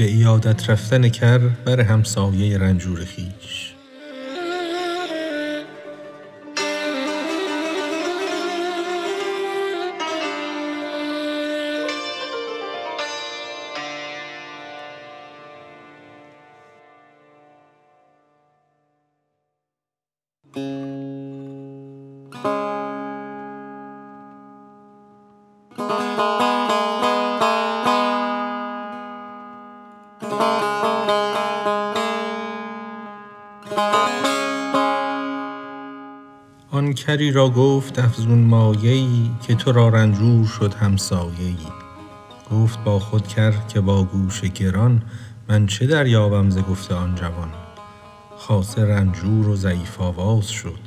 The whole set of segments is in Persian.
به ایادت رفتن کر بر همسایه رنجور خیش. کری را گفت افزون مایه ای که تو را رنجور شد همسایه ای گفت با خود کر که با گوش گران من چه دریابم ز گفت آن جوان. خاصه رنجور و ضعیف آواز شد.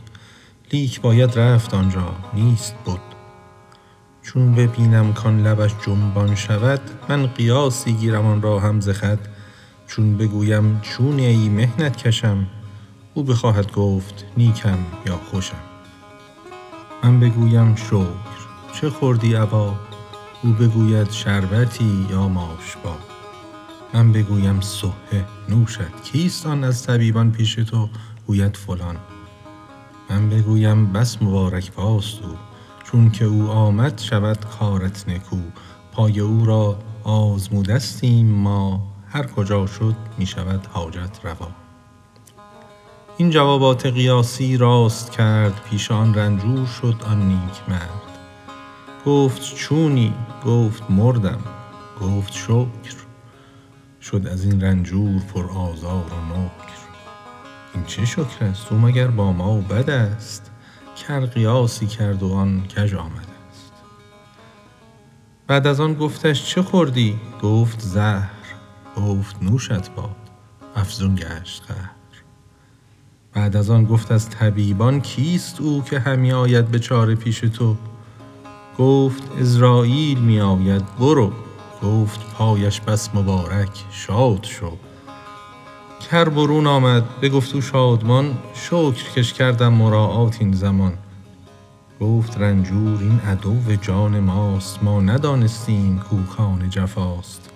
لیک باید رفت آنجا نیست بد. چون ببینم کان لبش جنبان شود من قیاسی گیرم آن را هم ز خود چون بگویم چونی ای محنت کشم او بخواهد گفت نیکم یا خوشم. من بگویم شکر. چه خوردی ابا؟ او بگوید شربتی یا ماشبا. من بگویم صحه نوشت. کیست آن از طبیبان پیش تو؟ گوید فلان. من بگویم بس مبارک باست او. چونک او آمد شود کارت نکو. پای او را آزمودستیم ما. هر کجا شد می شود حاجت روا. این جوابات قیاسی راست کرد پیش آن رنجور شد آن نیکمرد. گفت چونی؟ گفت مردم. گفت شکر. شد از این رنجور پر آزار و نکر این چه شکر است؟ او مگر با ما بد است؟ کر قیاسی کرد و آن کژ آمدست بعد از آن گفتش چه خوردی؟ گفت زهر. گفت نوشت باد. افزون گشت قهر. بعد از آن گفت از طبیبان کیست او که همی آید به چاره پیش تو؟ گفت عزراییل می آید برو. گفت پایش بس مبارک شاد شو. کر برون آمد بگفت او شادمان شکر کش کردم مراعات این زمان. گفت رنجور این عدو جان ماست ما ندانستیم کاو کان جفاست.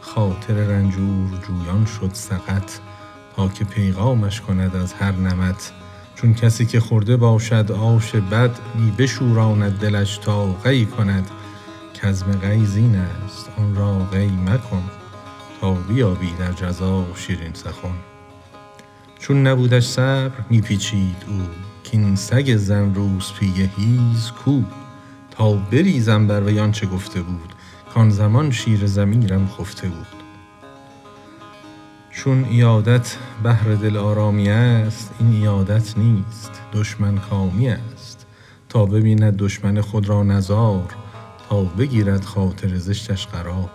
خاطر رنجور جویان شد سقط تا که پیغامش کند از هر نمط. چون کسی که خورده باشد آش بد می بشوراند دلش تا قی کند. کزم قی زین است آن را قی مکن. تا بیابی در جزا شیرین سخن. چون نبودش صبر می پیچید او. کاین سگ زن روسپی حیز کو. تا بریزم بر وی آنچ گفته بود. کان زمان شیر ضمیرم خفته بود. چون عیادت بهر دلارامی است این عیادت نیست دشمن کامی است. تا ببیند دشمن خود را نزار تا بگیرد خاطر زشتش قرار.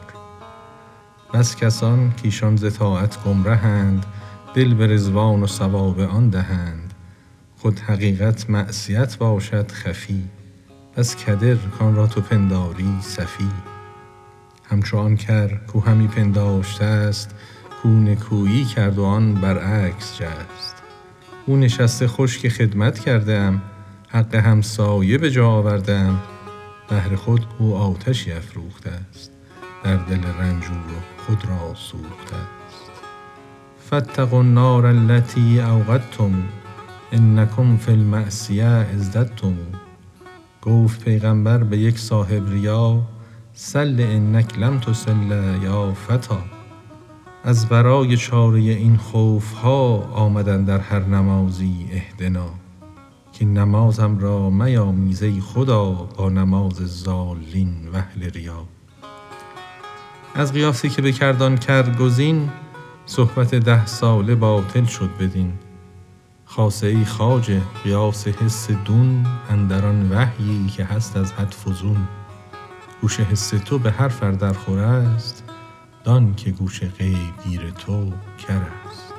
بس کسان کایشان ز طاعت گمرهند دل به رضوان و ثواب آن دهند. خود حقیقت معصیت باشد خفی بس کدر کان را تو پنداری سفی. همچو آن کر کاو همی پنداشتست کاو نکویی کرد و آن برعکس جست. او نشسته خوش که خدمت کرده ام حق همسایه به جا آورده ام بهر خود او آتشی افروختست در دل رنجور خود را سوختست فاتقوا النار التی اوقدتم انکم فی المعصیة ازددتم. گفت پیغامبر به یک صاحب ریا صل انک لم تصل یا فتی از برای چاره این خوف ها آمد اندر هر نمازی اهدنا کاین نمازم را میامیز ای خدا با نماز ضالین و اهل ریا. از قیاسی که بکرد آن کر گزین صحبت ده ساله باطل شد بدین. خاصه ای خواجه قیاس حس دون اندر آن وحیی که هست از حد فزون. گوش حس تو به حرف ار درخور است دان که گوش غیب گیر تو کر است.